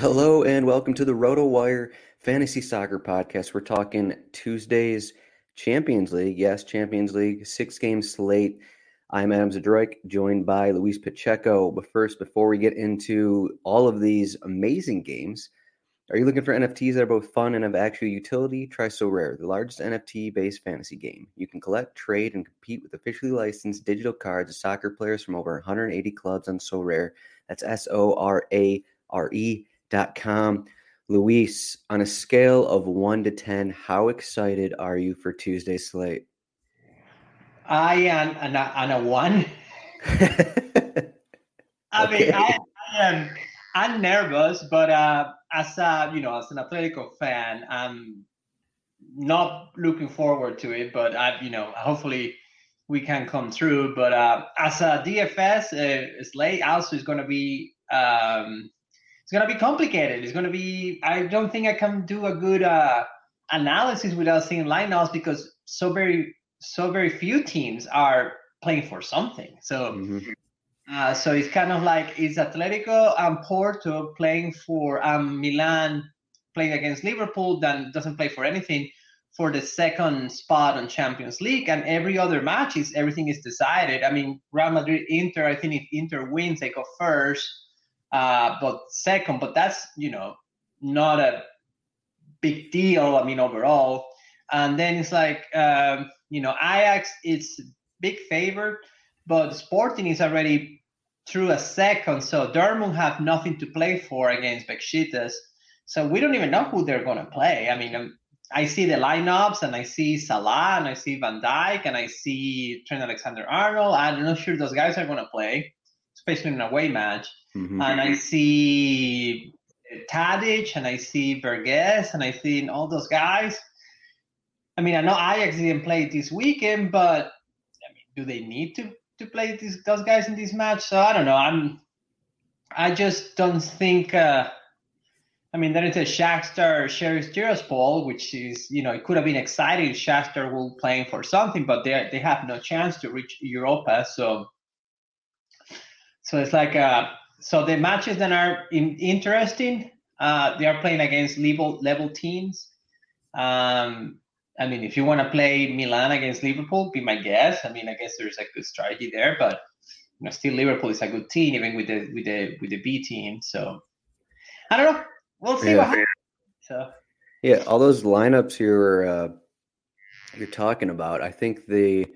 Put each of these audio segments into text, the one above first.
Hello and welcome to the RotoWire Fantasy Soccer Podcast. We're talking Tuesday's Champions League. Yes, Champions League, six game slate. I'm Adam Zdroik, joined by Luis Pacheco. But first, before we get into all of these amazing games, are you looking for NFTs that are both fun and have actual utility? Try Sorare, the largest NFT based fantasy game. You can collect, trade, and compete with officially licensed digital cards of soccer players from over 180 clubs on Sorare. That's S O R A R E com. Luis, on a scale of one to 10, how excited are you for Tuesday slate? I am on a, on a one. I okay. mean, I, I, am I'm nervous, but uh, as a you know, as an Atletico fan, I'm not looking forward to it. But I, you know, hopefully we can come through. But uh, as a DFS, uh, slate also is going to be um, it's going to be complicated. It's going to be. I don't think I can do a good uh, analysis without seeing lineups because so very so very few teams are playing for something. So. Mm-hmm. Uh, so it's kind of like it's Atletico and Porto playing for um, Milan playing against Liverpool, then doesn't play for anything for the second spot on Champions League, and every other match is everything is decided. I mean, Real Madrid, Inter. I think if Inter wins, they go first uh, but second, but that's you know not a big deal. I mean overall, and then it's like um, you know Ajax is big favorite, but Sporting is already through a second, so Dortmund have nothing to play for against Besiktas. So we don't even know who they're going to play. I mean, um, I see the lineups and I see Salah and I see Van Dijk and I see Trent Alexander-Arnold. I'm not sure those guys are going to play, especially in a away match. Mm-hmm. And I see Tadic and I see Berghuis and I see all those guys. I mean, I know Ajax didn't play this weekend, but I mean, do they need to to play these those guys in this match? So I don't know. I'm I just don't think. Uh, I mean, then it's a Shakhtar Sheriff Tiraspol, which is you know it could have been exciting Shakhtar were playing for something, but they they have no chance to reach Europa. So so it's like uh, so the matches that are in, interesting, uh, they are playing against level level teams. Um, I mean, if you want to play Milan against Liverpool, be my guess. I mean, I guess there's a good strategy there, but you know, still Liverpool is a good team, even with the with the with the B team. So I don't know. We'll see yeah. what happens. So yeah, all those lineups you're uh, you're talking about, I think the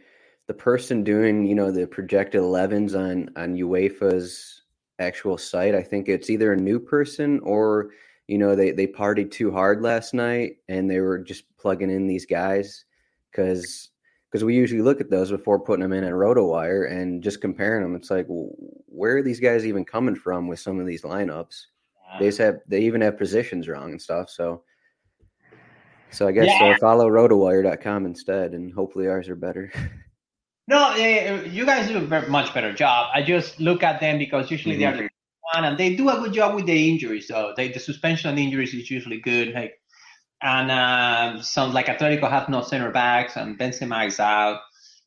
the person doing you know the projected 11s on on UEFA's actual site. I think it's either a new person or you know they they partied too hard last night and they were just plugging in these guys because because we usually look at those before putting them in at RotoWire and just comparing them. It's like, well, where are these guys even coming from with some of these lineups? They just have they even have positions wrong and stuff. So, so I guess yeah. uh, follow RotoWire.com instead, and hopefully ours are better. No, you guys do a much better job. I just look at them because usually mm-hmm. they are the one, and they do a good job with the injuries. So they, the suspension on injuries is usually good. Like, and uh, sounds like Atletico have no center backs, and Benzema is out.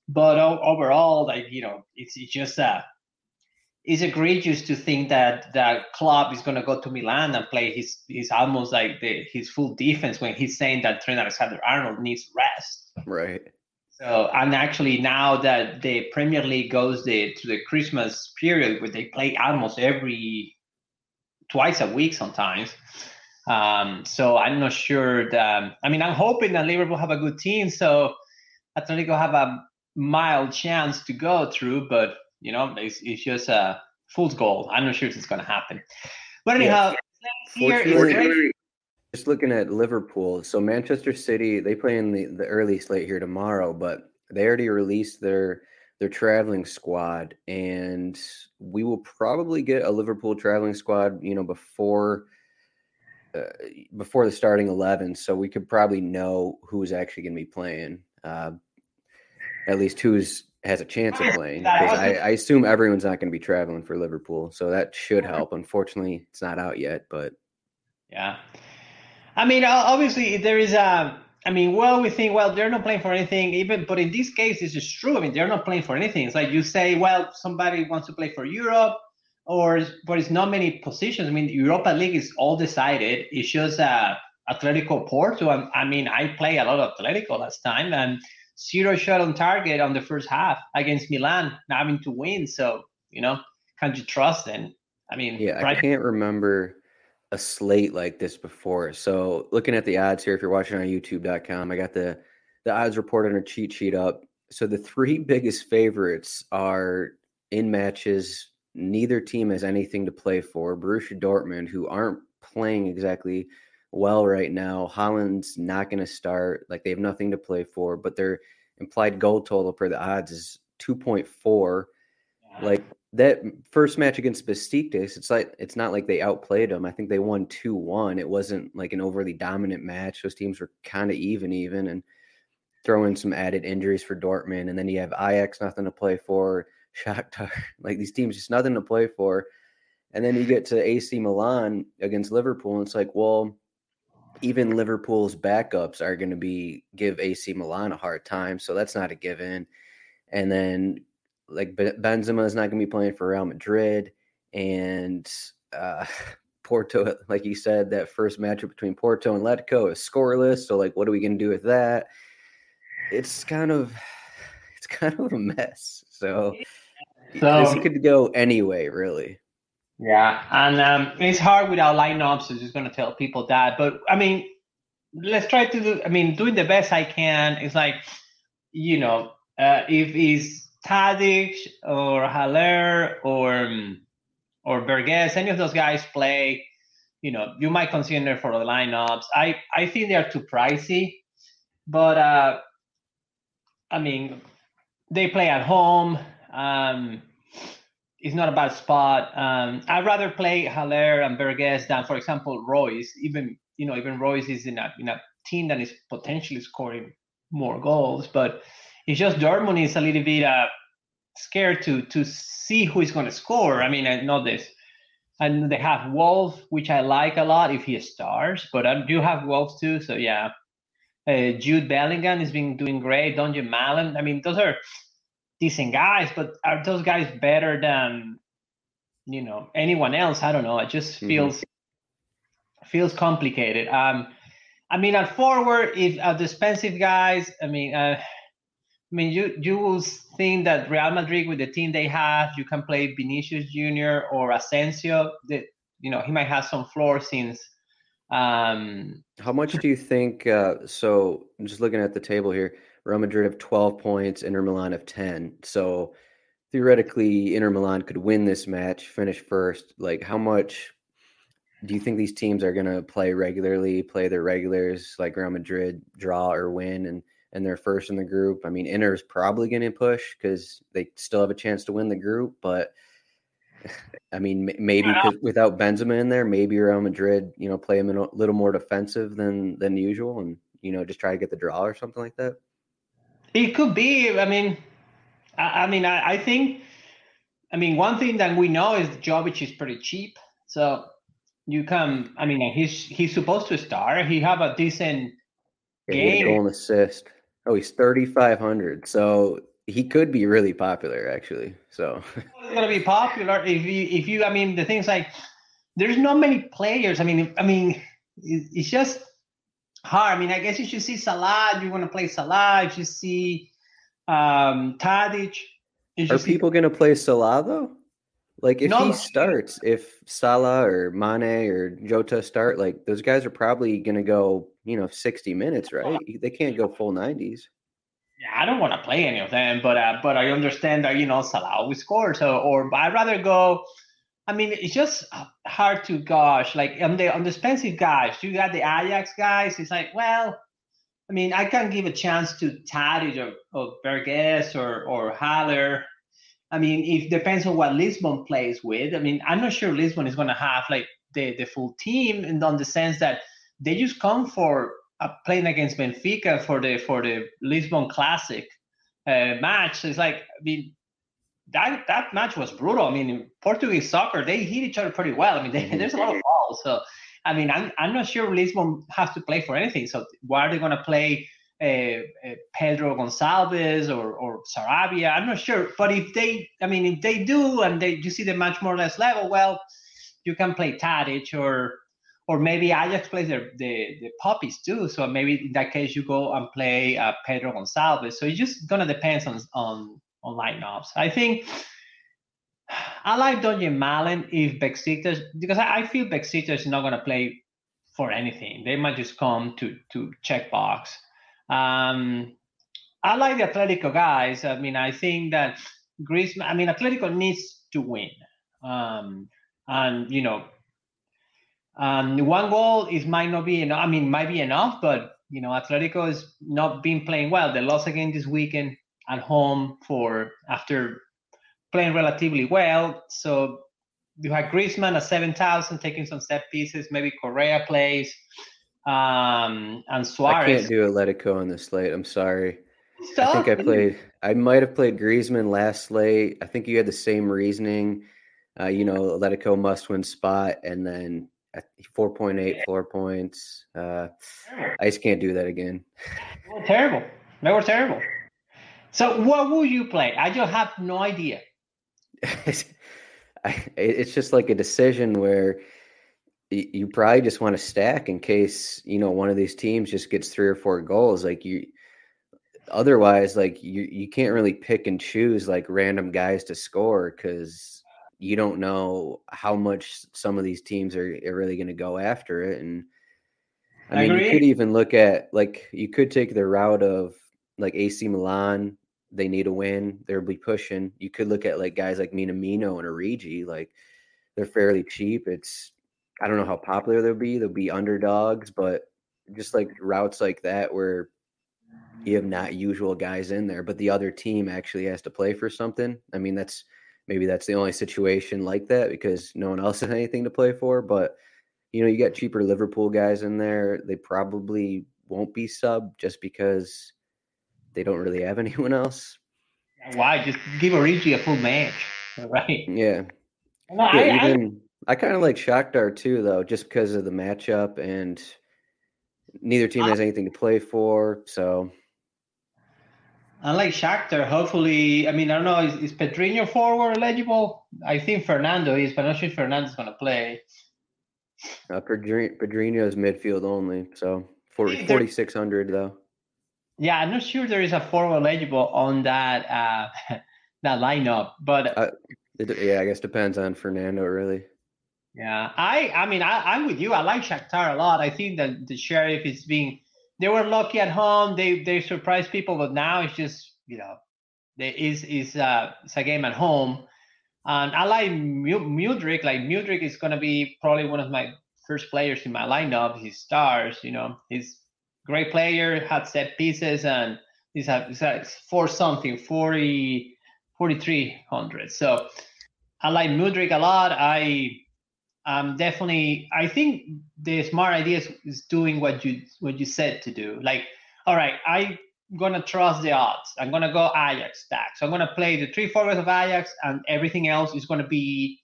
But overall, like you know, it's, it's just uh, it's egregious to think that the club is going to go to Milan and play his his almost like the, his full defense when he's saying that Trent Alexander-Arnold needs rest. Right. So and actually now that the Premier League goes the, to the Christmas period where they play almost every twice a week sometimes. Um, so I'm not sure that I mean I'm hoping that Liverpool have a good team, so Atletico have a mild chance to go through, but you know it's, it's just a fool's goal. I'm not sure if it's going to happen. But anyhow, yeah. here just looking at Liverpool, so Manchester City they play in the, the early slate here tomorrow, but they already released their their traveling squad, and we will probably get a Liverpool traveling squad, you know, before uh, before the starting eleven, so we could probably know who's actually going to be playing. Uh, at least who's has a chance of playing because I, I, assume everyone's not going to be traveling for Liverpool, so that should help. Unfortunately, it's not out yet, but yeah, I mean, obviously there is a. I mean, well, we think, well, they're not playing for anything, even, but in this case, this is true. I mean, they're not playing for anything. It's like you say, well, somebody wants to play for Europe, or but it's not many positions. I mean, Europa League is all decided. It's just uh, Atletico Porto. I, I mean, I play a lot of Atletico last time, and zero shot on target on the first half against Milan, having to win. So you know, can't you trust them? I mean, yeah, right- I can't remember a slate like this before. So looking at the odds here, if you're watching on YouTube.com, I got the the odds report on a cheat sheet up. So the three biggest favorites are in matches. Neither team has anything to play for. Borussia Dortmund, who aren't playing exactly well right now. Haaland's not going to start. Like they have nothing to play for, but their implied goal total per the odds is 2.4. Like that first match against Besiktas, it's like it's not like they outplayed them. I think they won 2-1. It wasn't like an overly dominant match. Those teams were kind of even even and throw in some added injuries for Dortmund and then you have Ajax nothing to play for, Shakhtar, like these teams just nothing to play for. And then you get to AC Milan against Liverpool and it's like, well, even Liverpool's backups are going to be give AC Milan a hard time, so that's not a given. And then like Benzema is not going to be playing for Real Madrid, and uh, Porto, like you said, that first matchup between Porto and Atletico is scoreless. So like, what are we going to do with that? It's kind of it's kind of a mess. So, so this could go anyway, really. Yeah, and um, it's hard without lineups. So just going to tell people that, but I mean, let's try to do. I mean, doing the best I can. It's like, you know, uh, if is Tadic or Haller or um, or Berghuis, any of those guys play, you know, you might consider for the lineups. I I think they are too pricey, but uh, I mean, they play at home. Um, it's not a bad spot. Um, I'd rather play Haller and Berghuis than, for example, Reus. Even you know, even Reus is in a in a team that is potentially scoring more goals, but it's just Dortmund is a little bit uh, scared to to see who is going to score. I mean, I know this, and they have Wolf, which I like a lot if he stars, but I do have Wolf too. So yeah, uh, Jude Bellingham has been doing great. Donyell Malen. I mean, those are decent guys, but are those guys better than you know anyone else? I don't know. It just mm-hmm. feels mm-hmm. feels complicated. Um, I mean, at forward, if uh, the expensive guys, I mean, uh, I mean, you you will think that Real Madrid with the team they have, you can play Vinicius Junior or Asensio. That you know he might have some floor since. Um, How much do you think? Uh, so, just looking at the table here. Real Madrid have 12 points, Inter Milan have 10. So theoretically, Inter Milan could win this match, finish first. Like, how much do you think these teams are going to play regularly, play their regulars, like Real Madrid draw or win, and and they're first in the group? I mean, Inter is probably going to push because they still have a chance to win the group, but. I mean, maybe without Benzema in there, maybe Real Madrid, you know, play them a little more defensive than than usual, and you know, just try to get the draw or something like that. It could be. I mean, I, I mean, I, I, think. I mean, one thing that we know is Jovic is pretty cheap, so you come. I mean, he's he's supposed to start. He have a decent yeah, game. Goal assist. Oh, he's thirty five hundred. So he could be really popular actually. So he's gonna be popular if you if you. I mean, the things like there's not many players. I mean, I mean, it's just hard. I mean, I guess you should see Salah. You want to play Salah. You should see um, Tadic. Are see... people going to play Salah though? Like if no, he starts, if Salah or Mane or Jota start, like those guys are probably going to go, you know, sixty minutes, right? They can't go full nineties. Yeah, I don't want to play any of them, but uh, but I understand that you know Salah always scores, so or I'd rather go. I mean, it's just hard to gosh. Like on the on the expensive guys, you got the Ajax guys. It's like, well, I mean, I can give a chance to Tadic or, or Berghuis or or Haller. I mean, it depends on what Lisbon plays with. I mean, I'm not sure Lisbon is going to have like the the full team, in on the sense that they just come for uh, playing against Benfica for the for the Lisbon Classic uh, match. It's like, I mean, that that match was brutal. I mean, in Portuguese soccer, they hit each other pretty well. I mean, they, mm-hmm. there's a lot of balls. So, I mean, I'm, I'm not sure Lisbon has to play for anything. So, why are they going to play uh, uh, Pedro Gonçalves or, or Sarabia? I'm not sure. But if they, I mean, if they do and they you see the match more or less level, well, you can play Tadic or or maybe Ajax plays the, the, the puppies too. So maybe in that case you go and play uh, Pedro Gonzalez. So it's just gonna depend on on on lineups. I think I like Donyell Malen if Besiktas because I, I feel Besiktas is not to play for anything. They might just come to to check box. Um, I like the Atletico guys. I mean, I think that Griezmann. I mean, Atletico needs to win, um, and you know, um, one goal is might not be enough. I mean, might be enough, but you know, Atletico has not been playing well. They lost again this weekend at home for after playing relatively well. So you had Griezmann at 7,000 taking some set pieces. Maybe Correa plays. Um, and Suarez. I can't do Atletico on the slate. I'm sorry. Stop. I think I played. I might have played Griezmann last slate. I think you had the same reasoning. Uh, you know, Atletico must win spot, and then 4.8 floor points. Uh, I just can't do that again. Were terrible. They were terrible. So what will you play? I just have no idea. it's just like a decision where you probably just want to stack in case you know one of these teams just gets three or four goals like you otherwise like you you can't really pick and choose like random guys to score because you don't know how much some of these teams are, are really going to go after it and i, I mean agree. you could even look at like you could take the route of like AC Milan, they need a win. They'll be pushing. You could look at like guys like Minamino and Origi, like they're fairly cheap. It's I don't know how popular they'll be. They'll be underdogs, but just like routes like that where you have not usual guys in there, but the other team actually has to play for something. I mean, that's maybe that's the only situation like that because no one else has anything to play for. But you know, you got cheaper Liverpool guys in there. They probably won't be sub just because they don't really have anyone else. Why? Just give Origi a full match, right? Yeah. No, yeah I, even I, I kind of like Shakhtar too, though, just because of the matchup and neither team uh, has anything to play for. So I like Shakhtar. Hopefully, I mean, I don't know, is, is Pedrinho forward eligible? I think Fernando is, but I'm not sure if Fernando's going to play. Uh, Pedrinho is midfield only, so 4,600 though. Yeah, I'm not sure there is a forward eligible on that uh, that lineup, but uh, it, yeah, I guess depends on Fernando really. Yeah, I I mean I, I'm with you. I like Shakhtar a lot. I think that the Sheriff is being they were lucky at home. They they surprised people, but now it's just you know there is is uh it's a game at home. And I like Mudryk. Like Mudryk is gonna be probably one of my first players in my lineup. He stars, you know, he's great player, had set pieces, and he's at, he's for something 40, 4,300. So I like Mudryk a lot. I um definitely I think the smart idea is, doing what you what you said to do. Like, all right, I'm gonna trust the odds. I'm gonna go Ajax stack. So I'm gonna play the three forwards of Ajax, and everything else is gonna be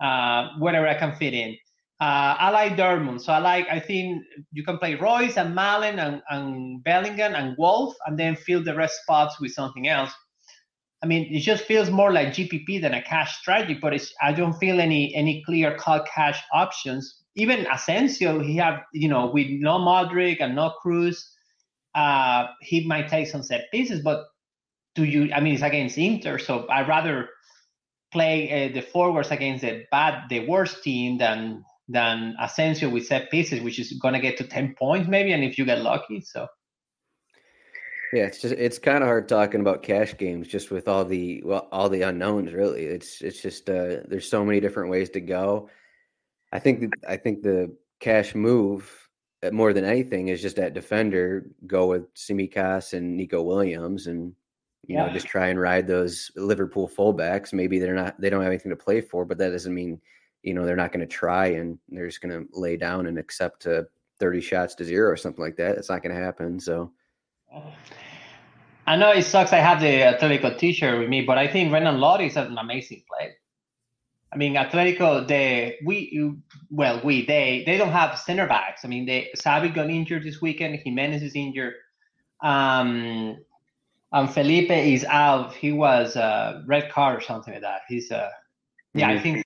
uh, whatever I can fit in. Uh, I like Dortmund, so I like. I think you can play Reus and Malen and, and Bellingham and Wolf, and then fill the rest spots with something else. I mean, it just feels more like GPP than a cash strategy, but it's I don't feel any any clear cut cash options. Even Asensio, he have you know with no Modric and no Kroos, uh, he might take some set pieces, but do you? I mean, it's against Inter, so I'd rather play uh, the forwards against the bad, the worst team than than Asensio with set pieces, which is gonna get to ten points maybe, and if you get lucky, so. Yeah, it's just it's kind of hard talking about cash games just with all the well all the unknowns. Really, it's it's just uh, there's so many different ways to go. I think I think the cash move uh, more than anything is just that defender go with Tsimikas and Neco Williams and you yeah. know just try and ride those Liverpool fullbacks. Maybe they're not they don't have anything to play for, but that doesn't mean you know they're not going to try and they're just going to lay down and accept uh, 30 shots to zero or something like that. It's not going to happen. So. I know it sucks. I have the Atletico T-shirt with me, but I think Renan Lodi is an amazing play. I mean, Atletico, they we well we they they don't have center backs. I mean, they Xavi got injured this weekend. Jimenez is injured. Um, and Felipe is out. He was a uh, red card or something like that. He's uh, yeah, mm-hmm. I think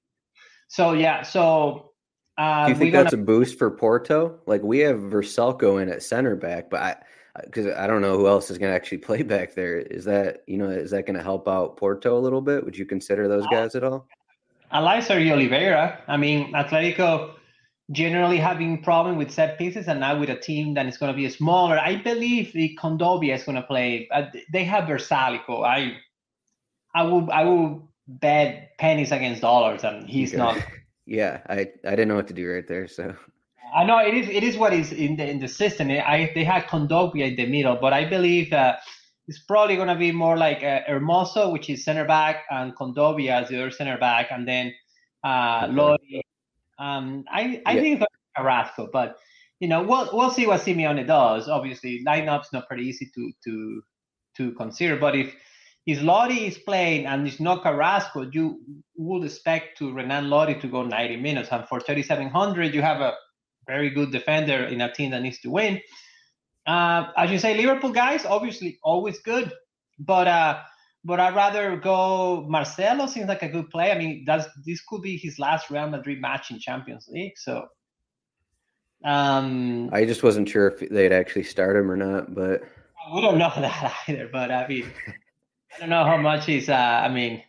so. Yeah, so. Uh, Do you think that's gonna... a boost for Porto? Like we have Vrsaljko in at center back, but I because I don't know who else is going to actually play back there. Is that you know is that going to help out Porto a little bit? Would you consider those ah, guys at all? I like Sergio Oliveira. I mean, Atletico generally having problem with set pieces, and now with a team that is going to be smaller. I believe the Kondogbia is going to play. They have Vrsaljko. I, I will, I will bet pennies against dollars, and he's okay. not. yeah, I, I didn't know what to do right there. So I know it is it is what is in the in the system. I they had Kondogbia in the middle, but I believe it's probably going to be more like uh, Hermoso, which is center back, and Kondogbia as the other center back, and then uh, Lodi. Um, I I yeah. think it's Carrasco, but you know we'll we'll see what Simeone does. Obviously, lineup's not pretty easy to to to consider, but if if Lodi is playing and it's not Carrasco, you would expect to Renan Lodi to go 90 minutes, and for 3,700, you have a very good defender in a team that needs to win. Uh, as you say, Liverpool guys, obviously always good, but uh, but I'd rather go. Marcelo seems like a good play. I mean, that's this could be his last Real Madrid match in Champions League. So, um, I just wasn't sure if they'd actually start him or not, but we don't know that either. But I mean, I don't know how much he's. Uh, I mean,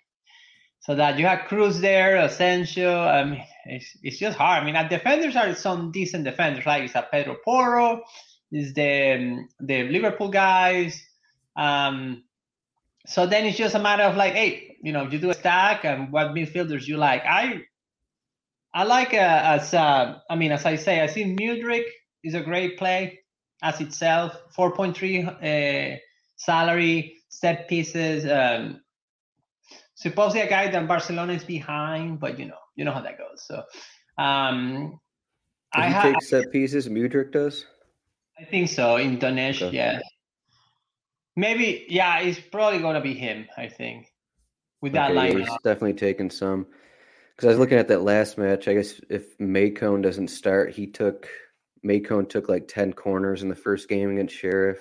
so that you have Kroos there, Asensio. I mean, it's, it's just hard. I mean, our defenders are some decent defenders, right? It's a Pedro Porro, is the um, the Liverpool guys. Um, so then it's just a matter of like, hey, you know, you do a stack and what midfielders you like. I I like uh, as uh, I mean, as I say, I think Mudryk is a great play as itself. Four point three uh, salary, set pieces. Um, supposedly a guy that Barcelona is behind, but you know, you know how that goes. So, um, I he ha- take set pieces. Mudryk does. I think so. In Donetsk, okay. yeah. Maybe, yeah. It's probably gonna be him. I think with that okay, line. He's definitely taking some. Because I was looking at that last match. I guess if Maycon doesn't start, he took Maycon took like ten corners in the first game against Sheriff.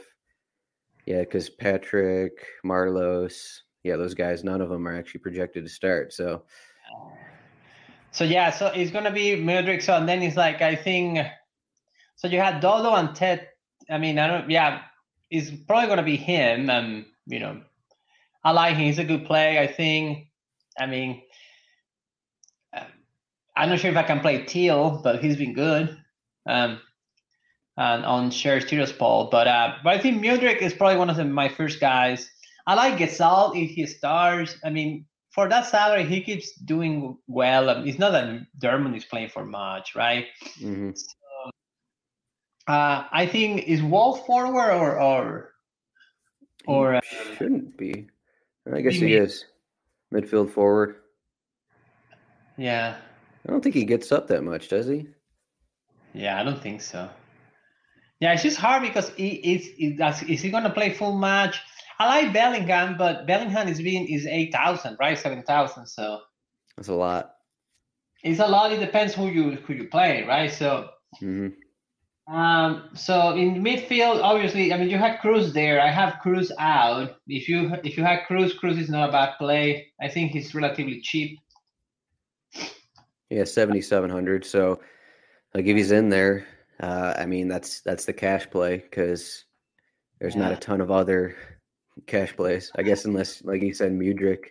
Yeah, because Patrick Marlos, yeah, those guys, none of them are actually projected to start. So, so yeah, so it's gonna be Mudryk. So and then it's like I think. So you had Dodo and Ted. I mean, I don't. Yeah, it's probably gonna be him. Um, you know, I like him. He's a good play. I think. I mean, uh, I'm not sure if I can play Teal, but he's been good. Um, and on shares Paul, but uh, but I think Mudryk is probably one of the, my first guys I like Ghezzal if he stars. I mean, for that salary, he keeps doing well. Um, it's not that Dortmund is playing for much, right? Mm-hmm. So, uh, I think is Wall forward or or or uh, shouldn't be. I guess he is midfield forward. Yeah. I don't think he gets up that much, does he? Yeah, I don't think so. Yeah, it's just hard because he is. Is he going to play full match? I like Bellingham, but Bellingham is being is eight thousand, right? Seven thousand. So that's a lot. It's a lot. It depends who you who you play, right? So, mm-hmm. Um, so in midfield, obviously, I mean, you had Kroos there. I have Kroos out. If you if you had Kroos, Kroos is not a bad play. I think he's relatively cheap. Yeah, seventy seven hundred. So, like if he's in there, uh, I mean that's that's the cash play because there's yeah. not a ton of other cash plays. I guess unless, like you said, Mudryk,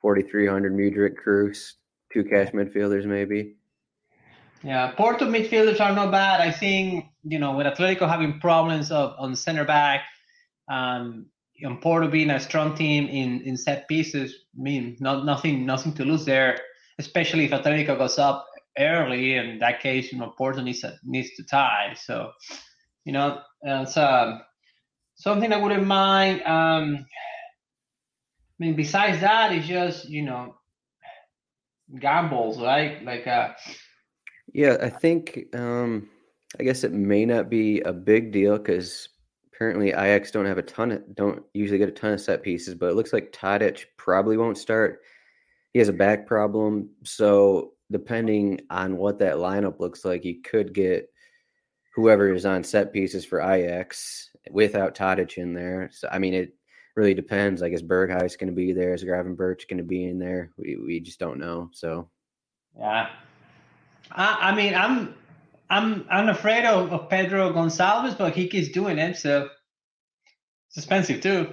forty three hundred Mudryk, Kroos, two cash midfielders maybe. Yeah, Porto midfielders are not bad. I think you know with Atletico having problems of, on center back, um, and Porto being a strong team in in set pieces, I mean, not nothing nothing to lose there. Especially if Atletico goes up early. In that case, you know, Porto needs to, needs to tie. So, you know, it's uh, something I wouldn't mind. Um, I mean, besides that, it's just you know, gambles, right? Like uh yeah, I think um, I guess it may not be a big deal because apparently Ajax don't have a ton of don't usually get a ton of set pieces, but it looks like Tadic probably won't start. He has a back problem, so depending on what that lineup looks like, you could get whoever is on set pieces for Ajax without Tadic in there. So I mean, it really depends. I guess Berghuis going to be there. Is Gravenberch going to be in there? We we just don't know. So yeah, I, I mean, I'm I'm I'm afraid of, of Pedro Gonzalez, but he keeps doing it, so it's expensive too.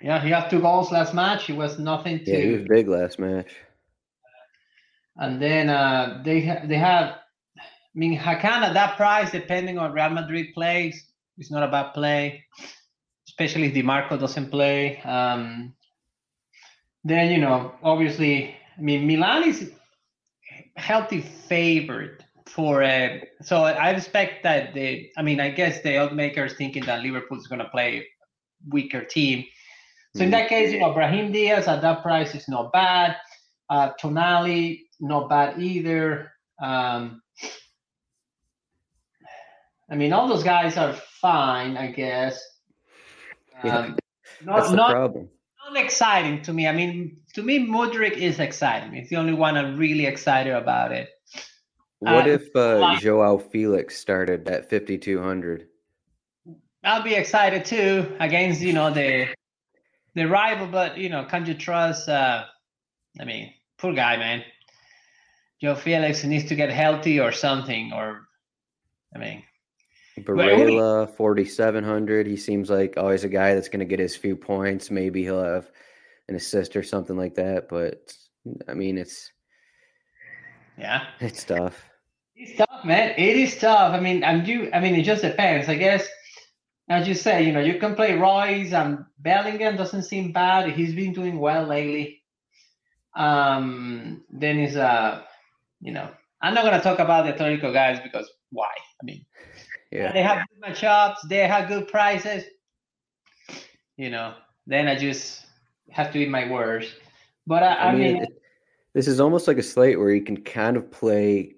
Yeah, he had two goals last match. He was nothing to. Yeah, he was big last match. And then uh, they ha- they have. I mean, Hakan at that price, depending on Real Madrid plays, it's not a bad play, especially if Dimarco doesn't play. Um, then you know, obviously, I mean, Milan is healthy favorite for uh, so I expect that the I mean I guess the odds makers thinking that Liverpool is going to play weaker team. So in that case, you know, Brahim Diaz at that price is not bad. Uh, Tonali not bad either. Um, I mean, all those guys are fine, I guess. Um, yeah, that's the not, problem not exciting to me. I mean, to me, Mudryk is exciting. It's the only one I'm really excited about it. What uh, if uh, Joao Felix started at 5200? I'll be excited too against you know the the rival, but you know, can you trust? Uh, I mean, poor guy, man. Joao Felix needs to get healthy or something, or I mean, Barella, 4,700. He seems like always a guy that's going to get his few points. Maybe he'll have an assist or something like that. But I mean, it's yeah, it's tough. It's tough, man. It is tough. I mean, I'm you. I mean, it just depends. I guess, as you say, you know, you can play Reus and Bellingham doesn't seem bad. He's been doing well lately. Um, then is uh, you know, I'm not gonna talk about the Atletico guys because why? Yeah. They have good matchups. They have good prices. You know, then I just have to eat my words. But I, I, I mean, mean this is almost like a slate where you can kind of play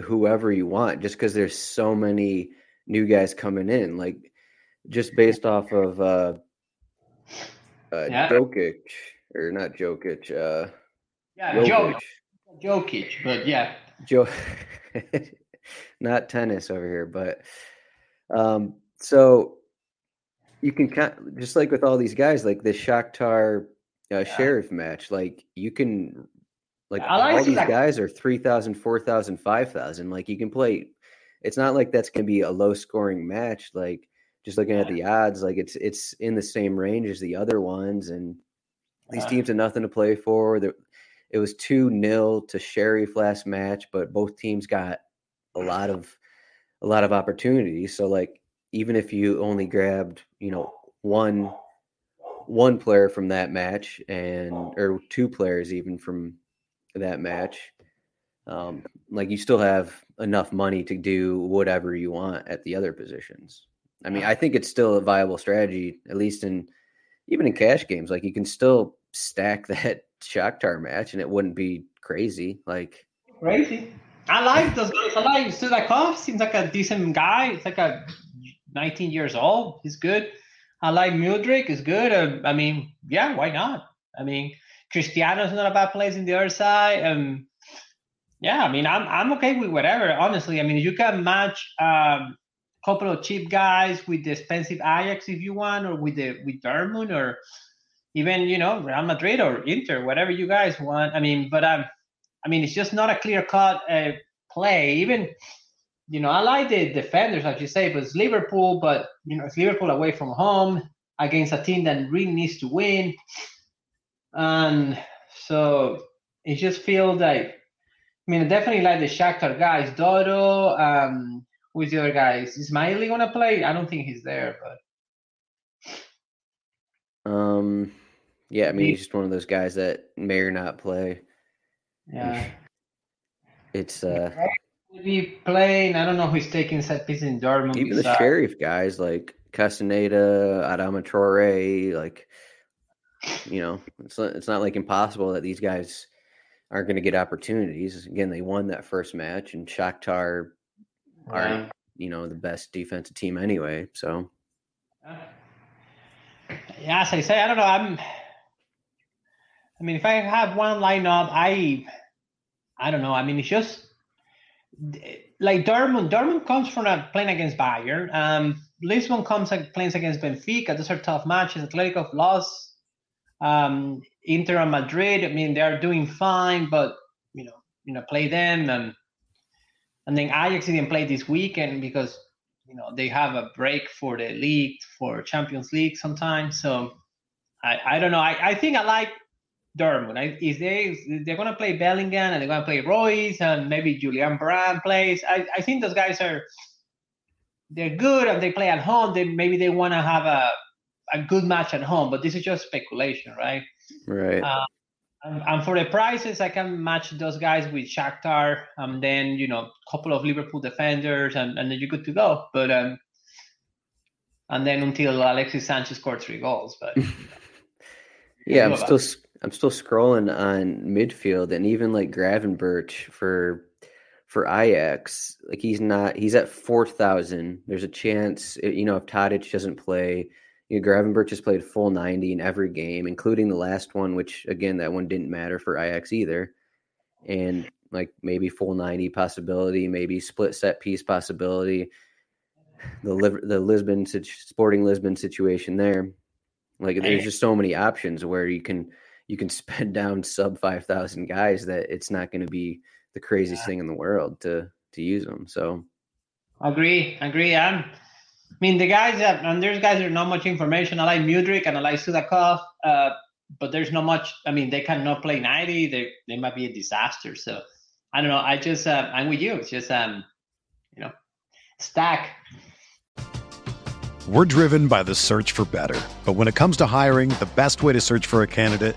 whoever you want, just because there's so many new guys coming in. Like just based off of uh, uh yeah. Jokic or not Jokic. Uh, yeah, Jokic. Jokic, but yeah. Joe, not tennis over here, but um, so you can kind of, just like with all these guys, like the Shakhtar uh, yeah. Sheriff match, like you can like, like all these that. guys are 3,000, 4,000, 5,000. Like you can play. It's not like that's going to be a low scoring match. Like just looking yeah. at the odds, like it's it's in the same range as the other ones, and these teams have nothing to play for. it was two nil to Sheriff last match, but both teams got a lot of a lot of opportunities. So like even if you only grabbed, you know, one one player from that match and or two players even from that match, um, like you still have enough money to do whatever you want at the other positions. I mean, I think it's still a viable strategy, at least in even in cash games. Like you can still stack that Shakhtar match, and it wouldn't be crazy. Like crazy. I like those guys. I like Sudakov. Seems like a decent guy. It's like a 19 years old. He's good. I like Mudryk. Is good. Uh, I mean, yeah, why not? I mean, Cristiano's not a bad place in the other side. Um, Yeah, I mean, I'm I'm okay with whatever. Honestly, I mean, you can match a um, couple of cheap guys with the expensive Ajax if you want, or with the with Dortmund, or even you know Real Madrid or Inter, whatever you guys want. I mean, but um, I mean, it's just not a clear cut uh, play. Even you know, I like the defenders, as you say, but it's Liverpool. But you know, it's Liverpool away from home against a team that really needs to win, and so it just feels like I mean, I definitely like the Shakhtar guys. Dodo, um, who's the other guy? Is Ismaili gonna play? I don't think he's there, but um, yeah, I mean, he's just one of those guys that may or not play. Yeah, it's uh, maybe playing. I don't know who's taking set pieces in Dortmund. Even the Sheriff guys like Castaneda, Adama Traore, like you know, it's not, it's not like impossible that these guys aren't going to get opportunities. Again, they won that first match, and Shakhtar are you know the best defensive team anyway. So, yeah, as I say, I don't know. I'm. I mean, if I have one lineup, I, I don't know. I mean, it's just like Dortmund. Dortmund comes from a, playing against Bayern. Um, Lisbon comes and plays against Benfica. Those are tough matches. Atletico lost um, Inter and Madrid, I mean, they are doing fine, but you know, you know, play them and and then Ajax didn't play this weekend because you know they have a break for the league for Champions League sometimes. So I, I don't know. I, I think I like Dortmund. I, if they they're gonna play Bellingham and they're gonna play Reus and maybe Julian Brandt plays. I, I think those guys are they're good and they play at home. They maybe they want to have a a good match at home, but this is just speculation, right? Right. Uh, and, and, for the prices, I can match those guys with Shakhtar, and then you know, a couple of Liverpool defenders, and, and then you're good to go. But um, and then until Alexis Sanchez scored three goals, but. yeah, I'm still I'm still scrolling on midfield, and even like Gravenberch for for Ajax, like he's not he's at four thousand. There's a chance, uh, you know, if Tadic doesn't play, you know, Gravenberch has played full 90 in every game, including the last one, which again, that one didn't matter for Ajax either. And like maybe full 90 possibility, maybe split set piece possibility. The the Lisbon Sporting Lisbon situation there, like there's just so many options where you can you can spend down sub five thousand guys that it's not going to be the craziest yeah. thing in the world to to use them. So agree, agree. I'm I mean, the guys that, and there's guys that are not much information. I like Mudryk and I like Sudakov, uh, but there's not much. I mean, they cannot play 90. They they might be a disaster. So I don't know. I just uh, I'm with you. It's just um, you know, stack. We're driven by the search for better, but when it comes to hiring, the best way to search for a candidate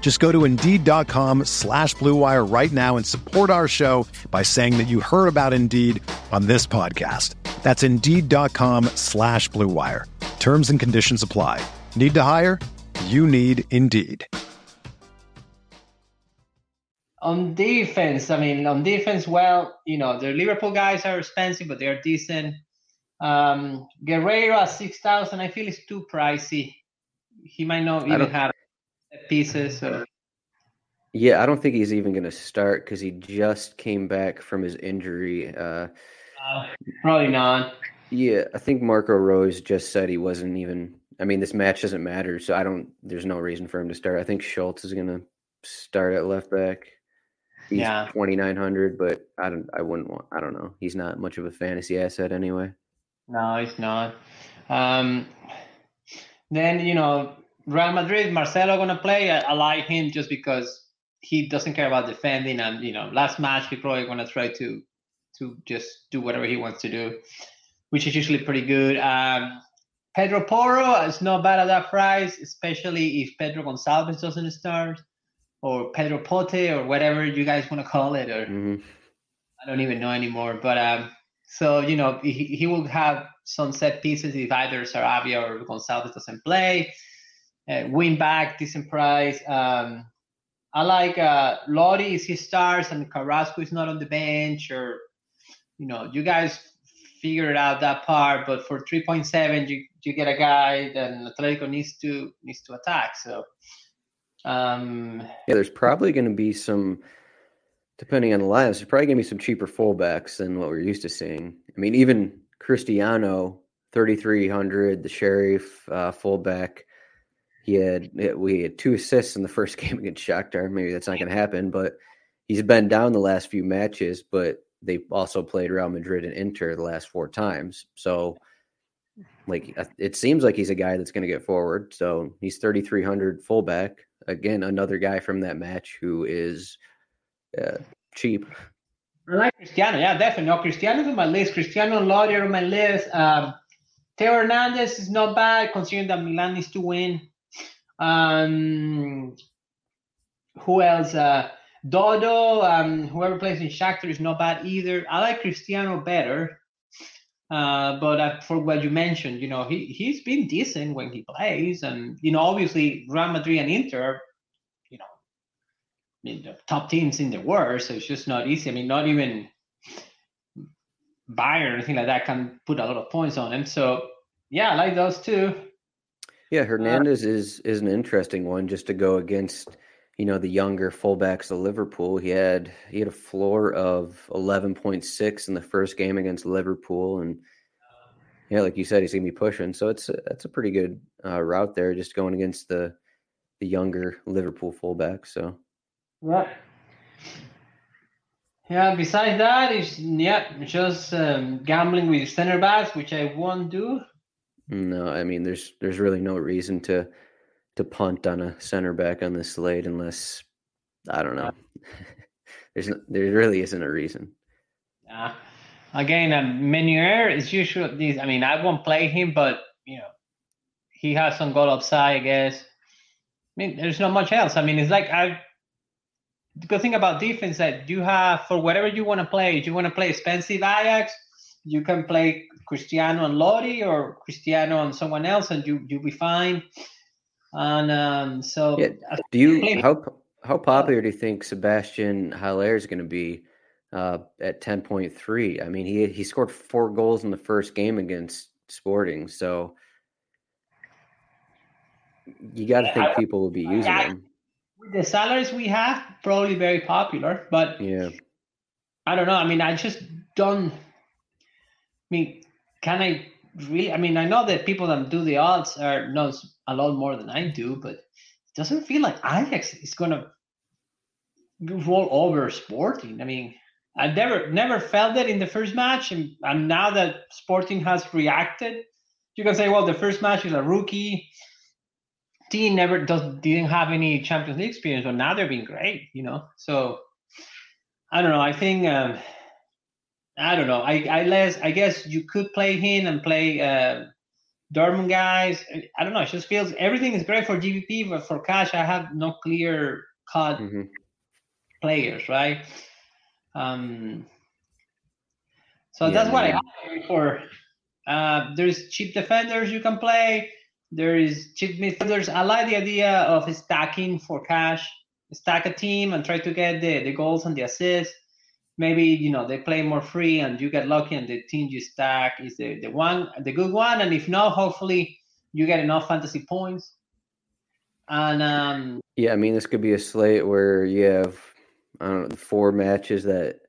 Just go to Indeed.com slash BlueWire right now and support our show by saying that you heard about Indeed on this podcast. That's Indeed.com slash BlueWire. Terms and conditions apply. Need to hire? You need Indeed on defense, I mean, on defense, well, you know, the Liverpool guys are expensive, but they're decent. Um, Guerreiro at six thousand, I feel is too pricey. He might not even have pieces. So. Yeah, I don't think he's even going to start because he just came back from his injury. Uh, uh, probably not. Yeah, I think Marco Rose just said he wasn't even. I mean, this match doesn't matter, so I don't. There's no reason for him to start. I think Schulz is going to start at left back. He's yeah. 2900, but I don't I wouldn't want I don't know. He's not much of a fantasy asset anyway. No, he's not. Um then, you know, Real Madrid, Marcelo gonna play. I, I like him just because he doesn't care about defending, and you know, last match he probably gonna try to to just do whatever he wants to do, which is usually pretty good. Um, Pedro Porro is not bad at that price, especially if Pedro Gonzalez doesn't start, or Pedro Pote, or whatever you guys want to call it, or mm-hmm. I don't even know anymore. But um, so you know, he, he will have some set pieces if either Sarabia or Gonzalez doesn't play. Uh, win back, decent price. Um, I like uh, Lodi if he starts and Carrasco is not on the bench, or you know, you guys figure it out that part. But for 3.7, you you get a guy that Atletico needs to needs to attack. So um, yeah, there's probably going to be some, depending on the lineups, there's probably going to be some cheaper fullbacks than what we're used to seeing. I mean, even Cristiano, 3,300, the Sheriff uh, fullback. He had we had two assists in the first game against Shakhtar. Maybe that's not going to happen, but he's been down the last few matches. But they also played Real Madrid and Inter the last four times. So, like, it seems like he's a guy that's going to get forward. So he's 3,300 fullback. Again, another guy from that match who is uh, cheap. I like Cristiano. Yeah, definitely. No, Cristiano's on my list. Cristiano and Lodi on my list. Um, Theo Hernandez is not bad considering that Milan needs to win. Um, who else? Uh, Dodo, um, whoever plays in Shakhtar is not bad either. I like Cristiano better. Uh, but uh, for what you mentioned, you know, he, he's been decent when he plays. And, you know, obviously Real Madrid and Inter, you know, I mean, the top teams in the world. So it's just not easy. I mean, not even Bayern or anything like that can put a lot of points on him. So, yeah, I like those two. Yeah, Hernandez uh, is is an interesting one just to go against, you know, the younger fullbacks of Liverpool. He had he had a floor of eleven point six in the first game against Liverpool, and yeah, like you said, he's gonna be pushing. So it's a, that's a pretty good uh, route there, just going against the the younger Liverpool fullback. So yeah, yeah. Besides that, is yeah, just um, gambling with center backs, which I won't do. No, I mean there's there's really no reason to to punt on a center back on this slate unless I don't know. there's there really isn't a reason. Yeah. Again, um, Meunier is usually. These. I mean, I won't play him, but you know, he has some goal upside. I guess. I mean, there's not much else. I mean, it's like I. The good thing about defense that you have for whatever you want to play. If you want to play expensive Ajax, you can play Cristiano and Lodi or Cristiano and someone else, and you you'll be fine. And um, so, yeah. do you how how popular do you think Sebastian Haller is going to be uh, at ten point three? I mean, he he scored four goals in the first game against Sporting, so you got to think I, people will be using I, him. With the salaries we have, probably very popular, but yeah, I don't know. I mean, I just don't mean, can I really? I mean, I know that people that do the odds are knows a lot more than I do, but it doesn't feel like Ajax is gonna roll over Sporting. I mean, I never never felt it in the first match, and, and now that Sporting has reacted, you can say, well, the first match is a rookie team never does didn't have any Champions League experience, but now they're being great, you know. So I don't know. I think. Um, I don't know. I I less I guess you could play him and play uh, Dortmund guys. I don't know. It just feels everything is great for GPP, but for cash, I have no clear cut mm-hmm. players, right? Um, so yeah, that's what I have for. Uh, there's cheap defenders you can play. There is cheap midfielders. I like the idea of stacking for cash. Stack a team and try to get the, the goals and the assists maybe you know they play more free and you get lucky and the team you stack is the, the one the good one. And if not hopefully you get enough fantasy points. And um yeah i mean this could be a slate where you have i don't know four matches that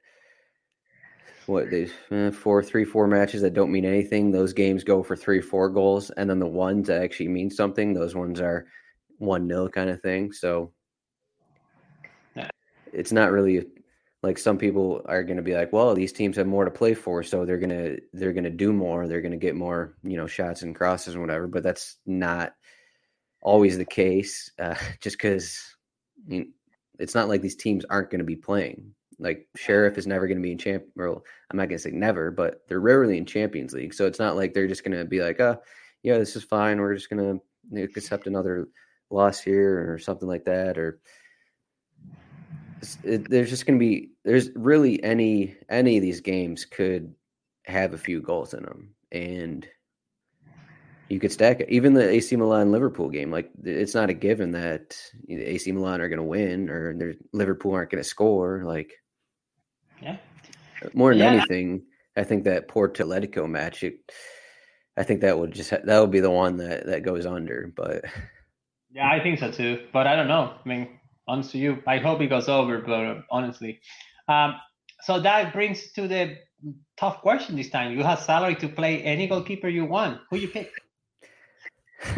what they uh, four three four matches that don't mean anything. Those games go for three four goals. And then the ones that actually mean something those ones are one nil kind of thing. So yeah. it's not really like some people are going to be like well these teams have more to play for so they're going to they're going to do more they're going to get more you know shots and crosses and whatever but that's not always the case uh, just because I mean, it's not like these teams aren't going to be playing. Like Sheriff is never going to be in champ. Well, I'm not going to say never, but they're rarely in Champions League. So it's not like they're just going to be like, oh, yeah, this is fine. We're just going to accept another loss here or something like that. Or it, there's just going to be there's really any any of these games could have a few goals in them, and you could stack it. Even the AC Milan Liverpool game, like it's not a given that AC Milan are going to win or Liverpool aren't going to score. Like yeah. More than Yeah. anything, I think that Porto Atletico match. It, I think that would just ha- that would be the one that that goes under. But Yeah, I think so too. But I don't know. I mean, honest to you, I hope it goes over. But honestly, um, so that brings to the tough question this time. You have salary to play any goalkeeper you want. Who you pick?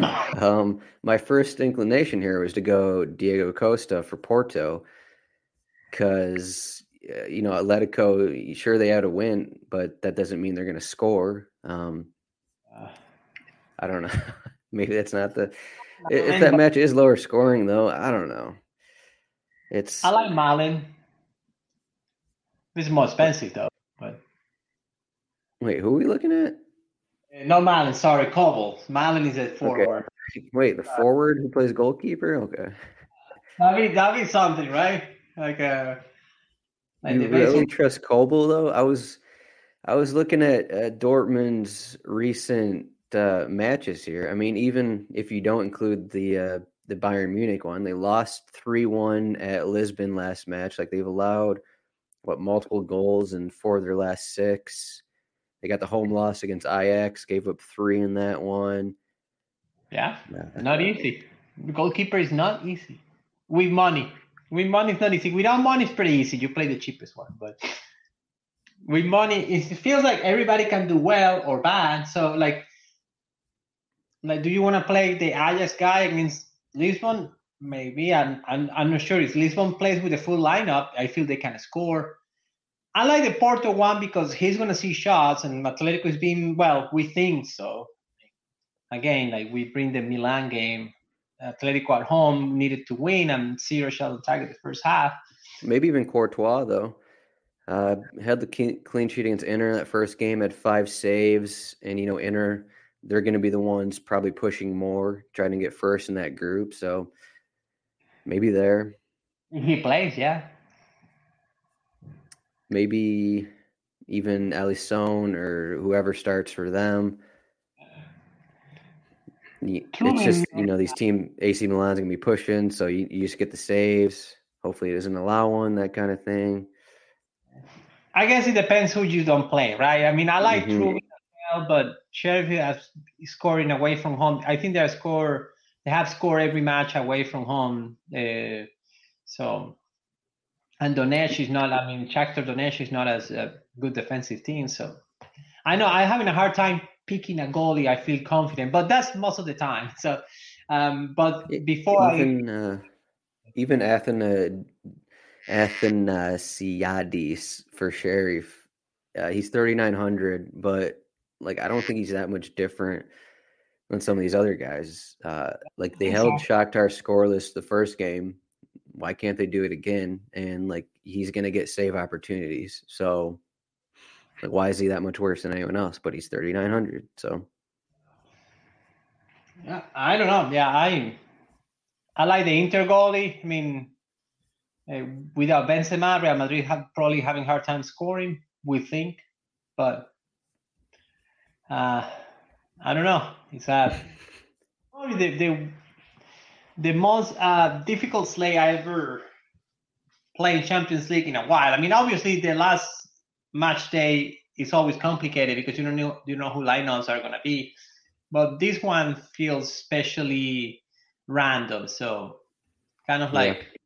um, my first inclination here was to go Diogo Costa for Porto because you know Atletico. Sure, they had a win, but that doesn't mean they're going to score. Um, Uh, I don't know. Maybe that's not the. If that match is lower scoring, though, I don't know. It's I like Malen. This is more expensive though. But wait. Who are we looking at? uh, no Malen. Sorry, Kobel. Malen is a forward. Wait, the forward who plays goalkeeper. Okay, That be that be something, right? Like uh, like you really trust Kobel though? I was, I was looking at uh, Dortmund's recent uh, matches here. I mean, even if you don't include the uh, the Bayern Munich one, they lost three one at Lisbon last match. Like they've allowed what multiple goals in four of their last six. They got the home mm-hmm. loss against Ajax, gave up three in that one. yeah. Yeah. Not easy. The Goalkeeper is not easy. With money. With money it's not easy. Without money it's pretty easy. You play the cheapest one. But with money it feels like everybody can do well or bad. So like like do you want to play the Ajax guy against Lisbon? Maybe. I'm, I'm I'm not sure. If Lisbon plays with a full lineup, I feel they can score. I like the Porto one because he's gonna see shots and Atletico is being well, we think so again, like we bring the Milan game, Atletico at home needed to win, and zero shot on target the first half. Maybe even Courtois though. Uh, had the clean, clean sheet against Inter that first game, had five saves, and you know Inter, they're going to be the ones probably pushing more, trying to get first in that group. So maybe there, He plays, yeah. maybe even Alisson or whoever starts for them. It's just you know these team AC Milan's gonna be pushing, so you, you just get the saves. Hopefully, it doesn't allow one that kind of thing. I guess it depends who you don't play, right? I mean, I like Mhm. True as well, but Sheriff has scoring away from home. I think they score they have scored every match away from home. Uh, so and Donetsk is not. I mean, Shakhtar Donetsk is not as a good defensive team. So I know I'm having a hard time picking a goalie. I feel confident, but that's most of the time. So, um, but before I even uh, even Athena Athanasiadis for Sheriff, uh, he's thirty nine hundred, but like I don't think he's that much different than some of these other guys. Uh, like they held Shakhtar scoreless the first game. Why can't they do it again? And like he's gonna get save opportunities. So like why is he that much worse than anyone else? But he's thirty nine hundred. So Yeah, I don't know. Yeah, I I like the Inter goalie. I mean, uh, without Benzema, Real Madrid have probably having hard time scoring. We think, but uh, I don't know. It's uh, probably the the the most uh, difficult slate I ever played in Champions League in a while. I mean, obviously the last match day is always complicated because you don't know you know who lineups are gonna be but this one feels especially random so kind of Yeah. like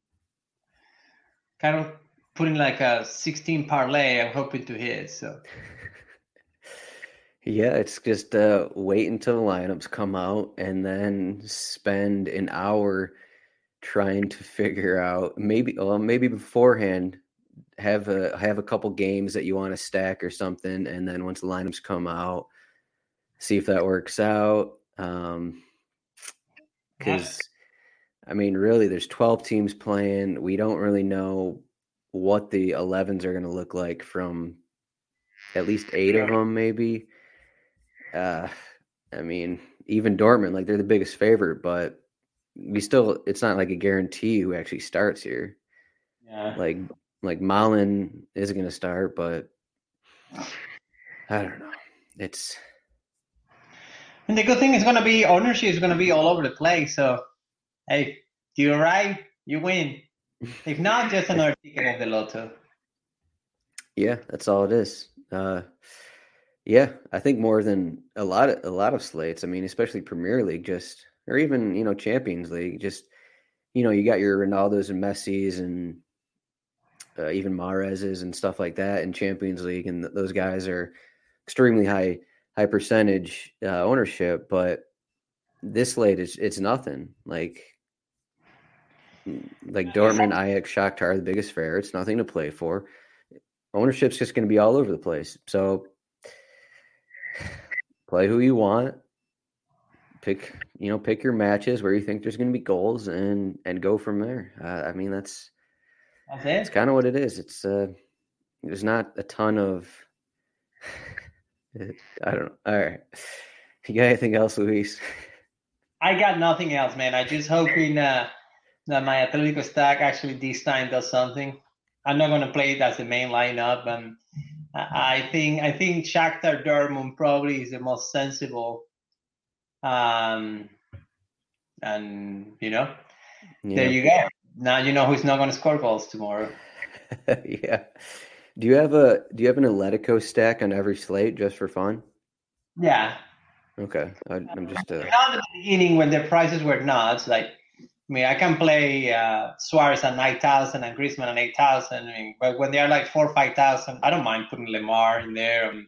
kind of putting like a 16 parlay i'm hoping to hit so Yeah, it's just uh, wait until the lineups come out and then spend an hour trying to figure out maybe well maybe beforehand have a have a couple games that you want to stack or something and then once the lineups come out see if that works out um cuz I mean, really, there's 12 teams playing. We don't really know what the 11s are going to look like from at least eight of them, maybe. Uh, I mean, even Dortmund, like they're the biggest favorite, but we still, it's not like a guarantee who actually starts here. Yeah. Like, like Malen is going to start, but I don't know. It's. And the good thing is going to be ownership is going to be all over the place. So, hey, do you arrive, you win. If not, just another ticket of the lotto. Yeah, that's all it is. Uh, yeah, I think more than a lot of a lot of slates. I mean, especially Premier League, just or even you know Champions League. Just you know, you got your Ronaldo's and Messi's and uh, even Mahrez's and stuff like that in Champions League, and th- those guys are extremely high high percentage uh, ownership. But this slate is it's nothing like like Dortmund, Ajax, Shakhtar, the biggest fair. It's nothing to play for. Ownership's just going to be all over the place. So play who you want. Pick, you know, pick your matches where you think there's going to be goals, and and go from there. Uh, I mean, that's that's kind of what it is. It's uh, there's not a ton of. I don't know. All right, you got anything else, Luis? I got nothing else, man. I just hoping uh, that my Atletico stack actually this time does something. I'm not going to play it as the main lineup, and I think I think Shakhtar Dortmund probably is the most sensible. Um, and you know, yeah. there you go. Now you know who's not going to score goals tomorrow. yeah. Do you have a Do you have an Atletico stack on every slate just for fun? Yeah. Okay, I, am just. Uh... Not at the beginning when the prices were nuts, like I mean, I can play uh, Suarez at 9,000 and Griezmann at 8,000. I mean, but when they are like four or 5,000, I don't mind putting Lemar in there, and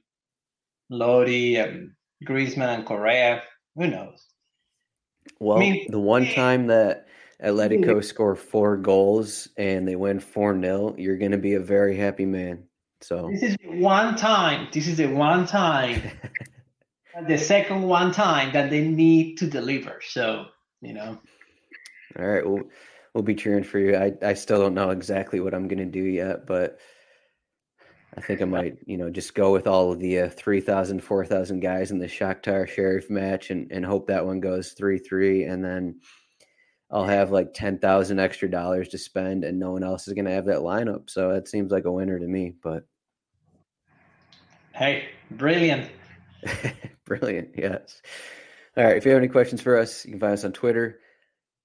Lodi, and Griezmann, and Correa. Who knows? Well, I mean, the one time that Atletico score four goals and they win 4 0, you're going to be a very happy man. So this is one time. This is the one time. the second one time that they need to deliver. So, you know. All right, we'll we'll be cheering for you. I I still don't know exactly what I'm going to do yet, but I think I might, you know, just go with all of the uh, 3,000, 4,000 guys in the Shakhtar Sheriff match and, and hope that one goes 3 3. And then I'll have like 10,000 extra dollars to spend and no one else is going to have that lineup. So that seems like a winner to me. But hey, brilliant. brilliant. Yes. All right. If you have any questions for us, you can find us on Twitter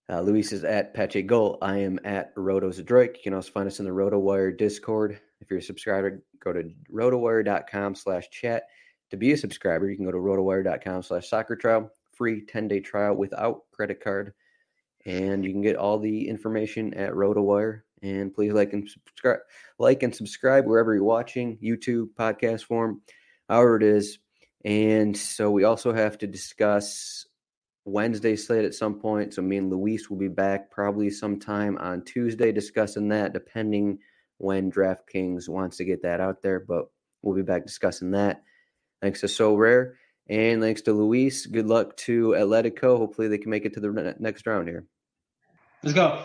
uh, Luis is at Pache Goal. I am at RotoZdroik. You can also find us in the RotoWire Discord. If you're a subscriber, go to rotowire.com slash chat. To be a subscriber, you can go to rotowire.com slash soccer trial. Free 10-day trial without credit card. And you can get all the information at RotoWire. And please like and subscribe, like and subscribe wherever you're watching, YouTube, podcast form, however it is. And so we also have to discuss Wednesday slate at some point. So me and Luis will be back probably sometime on Tuesday discussing that, depending when DraftKings wants to get that out there. But we'll be back discussing that. Thanks to Sorare and thanks to Luis. Good luck to Atletico. Hopefully they can make it to the next round here. Let's go.